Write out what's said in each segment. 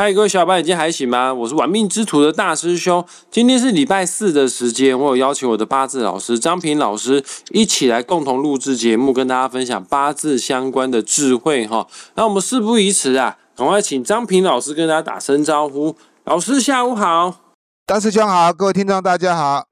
嗨，各位小伙伴，你今天还行吗？我是玩命之徒的大师兄。今天是礼拜四的时间，我有邀请我的八字老师张平老师一起来共同录制节目，跟大家分享八字相关的智慧哈。那我们事不宜迟啊，赶快请张平老师跟大家打声招呼。老师下午好，大师兄好，各位听众大家好。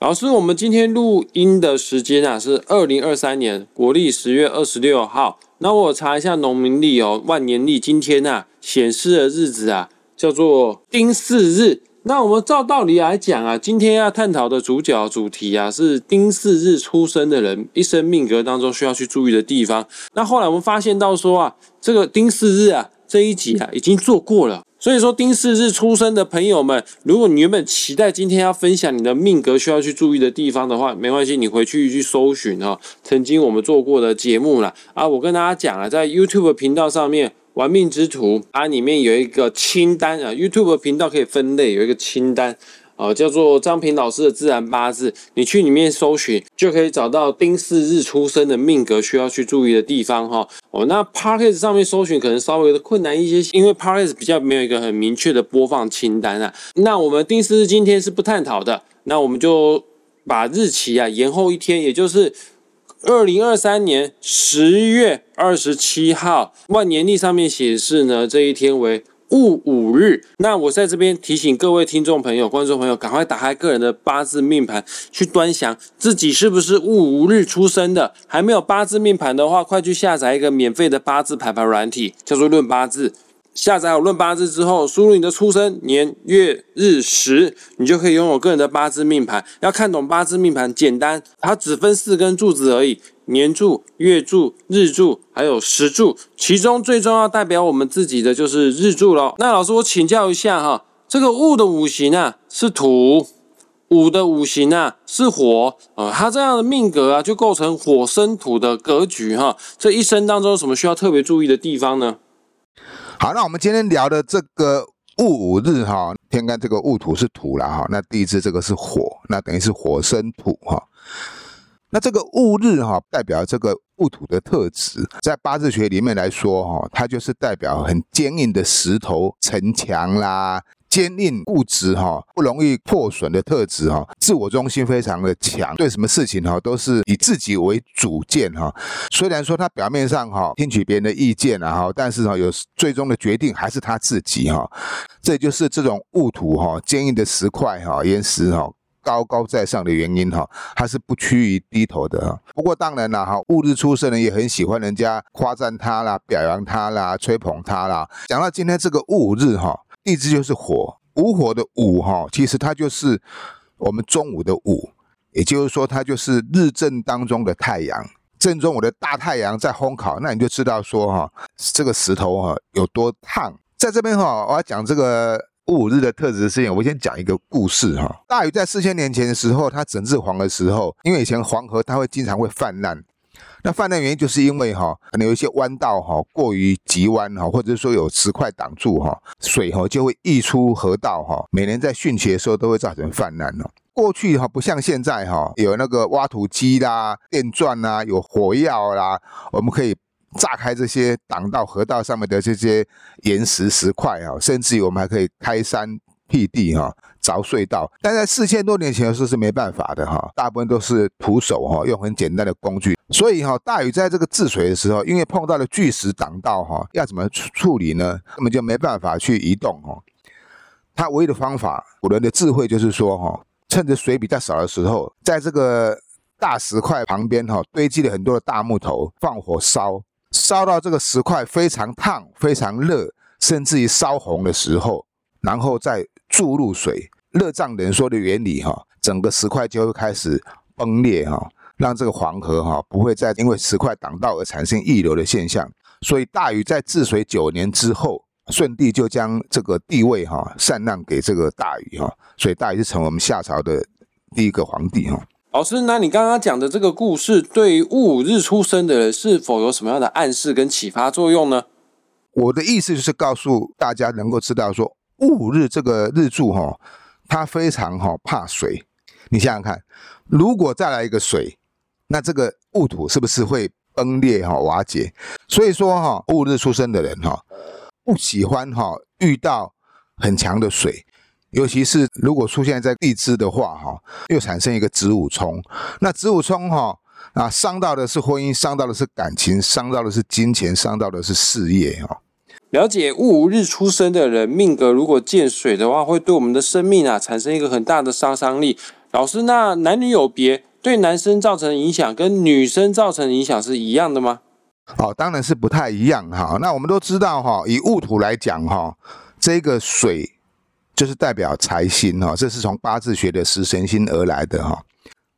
老师，我们今天录音的时间啊是二零二三年国历十月二十六号。那我查一下农民历哦，万年历今天啊显示的日子啊叫做丁巳日。那我们照道理来讲啊，今天要探讨的主角主题啊是丁巳日出生的人一生命格当中需要去注意的地方。那后来我们发现到说啊，这个丁巳日啊这一集啊已经做过了。所以说，丁巳日出生的朋友们，如果你原本期待今天要分享你的命格需要去注意的地方的话，没关系，你回去去搜寻哈，曾经我们做过的节目了啊。我跟大家讲了，在 YouTube 频道上面，玩命之徒啊，里面有一个清单啊，YouTube 频道可以分类，有一个清单。哦，叫做张平老师的自然八字，你去里面搜寻，就可以找到丁巳日出生的命格需要去注意的地方哈。哦，那 Parkes 上面搜寻可能稍微的困难一些，因为 Parkes 比较没有一个很明确的播放清单啊。那我们丁巳日今天是不探讨的，那我们就把日期啊延后一天，也就是二零二三年十月二十七号，万年历上面显示呢，这一天为。戊午日，那我在这边提醒各位听众朋友、观众朋友，赶快打开个人的八字命盘，去端详自己是不是戊午日出生的。还没有八字命盘的话，快去下载一个免费的八字排盘软体，叫做《论八字》。下载好《论八字》之后，输入你的出生年月日时，你就可以拥有个人的八字命盘。要看懂八字命盘，简单，它只分四根柱子而已。年柱、月柱、日柱，还有时柱，其中最重要代表我们自己的就是日柱喽。那老师，我请教一下哈，这个戊的五行啊是土，午的五行啊是火啊，它这样的命格啊就构成火生土的格局哈。这一生当中有什么需要特别注意的地方呢？好，那我们今天聊的这个戊午日哈，天干这个戊土是土了哈，那地支这个是火，那等于是火生土哈。那这个戊日哈，代表这个戊土的特质，在八字学里面来说哈，它就是代表很坚硬的石头、城墙啦，坚硬固执哈，不容易破损的特质哈，自我中心非常的强，对什么事情哈都是以自己为主见哈。虽然说他表面上哈听取别人的意见啊哈，但是哈有最终的决定还是他自己哈。这就是这种戊土哈坚硬的石块哈岩石哈。高高在上的原因哈，他是不趋于低头的哈。不过当然了哈，戊日出生人也很喜欢人家夸赞他啦、表扬他啦、吹捧他啦。讲到今天这个戊日哈，地支就是火，午火的午哈，其实它就是我们中午的午，也就是说它就是日正当中的太阳，正中午的大太阳在烘烤，那你就知道说哈，这个石头哈有多烫。在这边哈，我要讲这个。戊日的特质的事情，我先讲一个故事哈。大禹在四千年前的时候，他整治黄的时候，因为以前黄河它会经常会泛滥，那泛滥原因就是因为哈，可能有一些弯道哈过于急弯哈，或者说有石块挡住哈，水哈就会溢出河道哈。每年在汛期的时候都会造成泛滥哦。过去哈不像现在哈，有那个挖土机啦、电钻啦、有火药啦，我们可以。炸开这些挡到河道上面的这些岩石石块啊，甚至于我们还可以开山辟地哈，凿隧道。但在四千多年前的时候是没办法的哈，大部分都是徒手哈，用很简单的工具。所以哈，大禹在这个治水的时候，因为碰到了巨石挡道哈，要怎么处处理呢？根本就没办法去移动哈。他唯一的方法，古人的智慧就是说哈，趁着水比较少的时候，在这个大石块旁边哈，堆积了很多的大木头，放火烧。烧到这个石块非常烫、非常热，甚至于烧红的时候，然后再注入水，热胀冷缩的原理哈，整个石块就会开始崩裂哈，让这个黄河哈不会再因为石块挡道而产生溢流的现象。所以大禹在治水九年之后，舜帝就将这个地位哈禅让给这个大禹哈，所以大禹是成为我们夏朝的第一个皇帝哈。老师，那你刚刚讲的这个故事，对于戊日出生的人是否有什么样的暗示跟启发作用呢？我的意思就是告诉大家，能够知道说戊日这个日柱哈，它非常哈怕水。你想想看，如果再来一个水，那这个戊土是不是会崩裂哈瓦解？所以说哈戊日出生的人哈，不喜欢哈遇到很强的水，尤其是如果出现在地支的话哈，又产生一个子午冲，那子午冲哈啊伤到的是婚姻，伤到的是感情，伤到的是金钱，伤到的是事业哈。了解戊午日出生的人命格，如果见水的话，会对我们的生命啊产生一个很大的杀伤力。老师，那男女有别，对男生造成影响跟女生造成影响是一样的吗？哦，当然是不太一样哈。那我们都知道哈，以戊土来讲哈，这个水就是代表财星哈，这是从八字学的食神星而来的哈。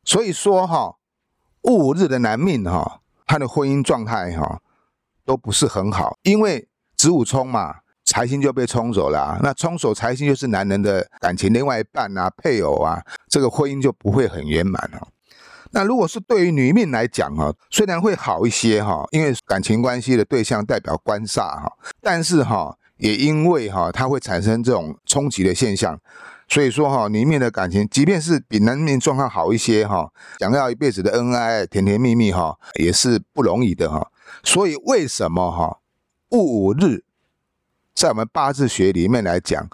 所以说哈，戊午日的男命哈，他的婚姻状态哈都不是很好，因为。子午冲嘛，财星就被冲走了。那冲走财星就是男人的感情，另外一半啊，配偶啊，这个婚姻就不会很圆满哈。那如果是对于女命来讲哈，虽然会好一些哈，因为感情关系的对象代表官煞哈，但是哈，也因为哈，它会产生这种冲击的现象，所以说哈，女命的感情，即便是比男命状况好一些哈，想要一辈子的恩爱、甜甜蜜蜜哈，也是不容易的哈。所以为什么哈？戊午日，在我们八字学里面来讲，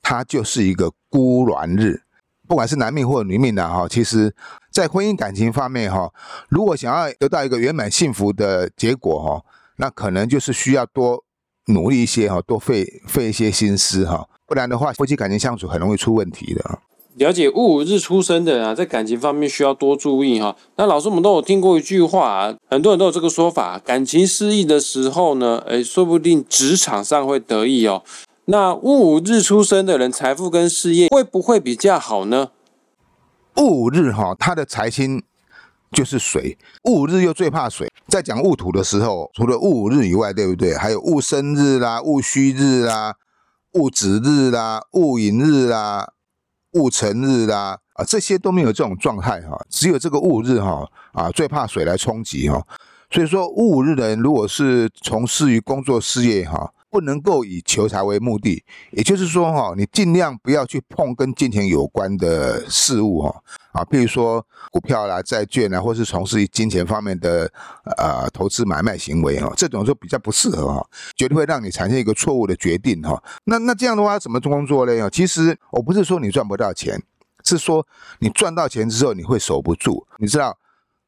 它就是一个孤鸾日。不管是男命或者女命的哈，其实，在婚姻感情方面哈，如果想要得到一个圆满幸福的结果哈，那可能就是需要多努力一些哈，多费费一些心思哈，不然的话，夫妻感情相处很容易出问题的。了解戊午日出生的人啊，在感情方面需要多注意哈。那老师，我们都有听过一句话啊，很多人都有这个说法：感情失意的时候呢，哎，说不定职场上会得意哦。那戊午日出生的人，财富跟事业会不会比较好呢？戊午日哈，他的财星就是水，戊午日又最怕水。在讲戊土的时候，除了戊午日以外，对不对？还有戊申日啦、戊戌日啦、戊子日啦、戊寅日啦。戊辰日啦，啊，这些都没有这种状态哈，只有这个戊日哈，啊，最怕水来冲击哈，所以说戊日的人如果是从事于工作事业哈，不能够以求财为目的，也就是说哈，你尽量不要去碰跟金钱有关的事物哈。啊，譬如说股票啦、债券啊，或是从事金钱方面的呃投资买卖行为哈，这种就比较不适合哈，绝对会让你产生一个错误的决定哈。那那这样的话怎么工作呢？其实我不是说你赚不到钱，是说你赚到钱之后你会守不住，你知道。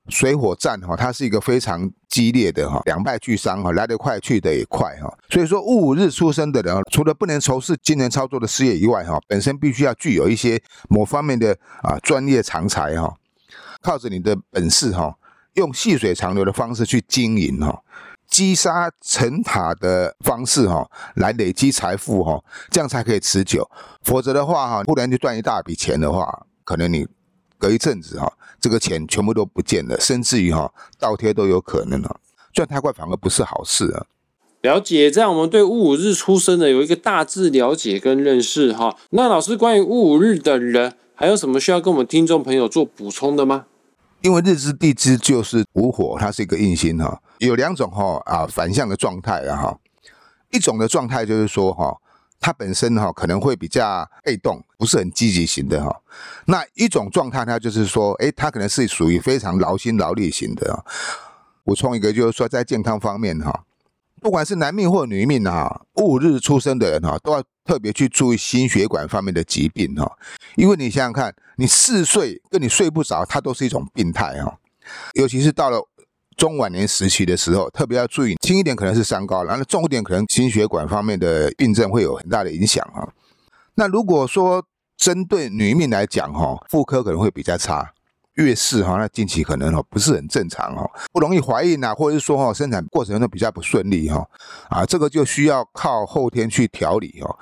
水火战哈，它是一个非常激烈的哈，两败俱伤哈，来得快去得也快哈。所以说，戊午日出生的人，除了不能从事金钱操作的事业以外哈，本身必须要具有一些某方面的啊专业长才哈，靠着你的本事哈，用细水长流的方式去经营哈，积沙成塔的方式哈，来累积财富哈，这样才可以持久。否则的话哈，忽然就赚一大笔钱的话，可能你。隔一阵子哈，这个钱全部都不见了，甚至于哈倒贴都有可能了。赚太快反而不是好事啊。了解，这样我们对戊午日出生的有一个大致了解跟认识哈。那老师关于戊午日的人，还有什么需要跟我们听众朋友做补充的吗？因为日支地支就是午火，它是一个印星哈，有两种哈啊反向的状态啊哈。一种的状态就是说哈。他本身哈可能会比较被动，不是很积极型的哈。那一种状态，他就是说，诶，他可能是属于非常劳心劳力型的啊。补充一个，就是说在健康方面哈，不管是男命或女命哈，戊日出生的人哈，都要特别去注意心血管方面的疾病哈。因为你想想看，你嗜睡跟你睡不着，它都是一种病态哈。尤其是到了。中晚年时期的时候，特别要注意，轻一点可能是三高，然后重一点可能心血管方面的病症会有很大的影响啊。那如果说针对女命来讲哈，妇科可能会比较差，月事哈，那近期可能哈不是很正常哈，不容易怀孕呐，或者是说哈生产过程中比较不顺利哈，啊，这个就需要靠后天去调理哦。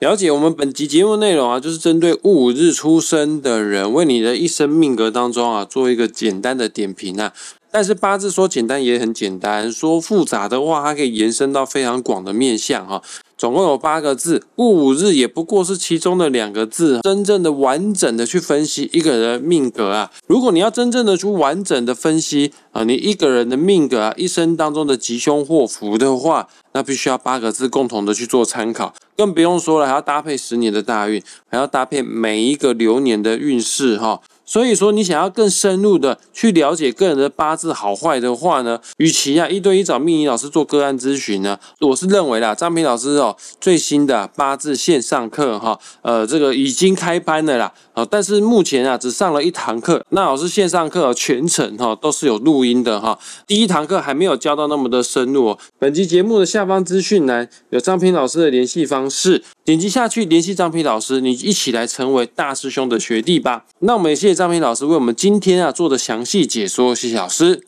了解我们本集节目内容啊，就是针对戊午日出生的人，为你的一生命格当中啊，做一个简单的点评啊。但是八字说简单也很简单，说复杂的话，它可以延伸到非常广的面向哈。总共有八个字，戊午日也不过是其中的两个字。真正的完整的去分析一个人的命格啊，如果你要真正的去完整的分析啊，你一个人的命格啊，一生当中的吉凶祸福的话，那必须要八个字共同的去做参考，更不用说了，还要搭配十年的大运，还要搭配每一个流年的运势哈。所以说，你想要更深入的去了解个人的八字好坏的话呢，与其啊一对一找命理老师做个案咨询呢，我是认为啦，张平老师哦最新的八字线上课哈，呃，这个已经开班了啦，啊，但是目前啊只上了一堂课，那老师线上课全程哈都是有录音的哈，第一堂课还没有教到那么的深入哦。本期节目的下方资讯栏有张平老师的联系方式，点击下去联系张平老师，你一起来成为大师兄的学弟吧。那我们也谢谢张平老师为我们今天啊做的详细解说，谢谢老师。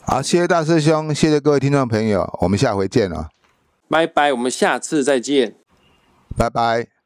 好，谢谢大师兄，谢谢各位听众朋友，我们下回见了，拜拜，我们下次再见。拜拜。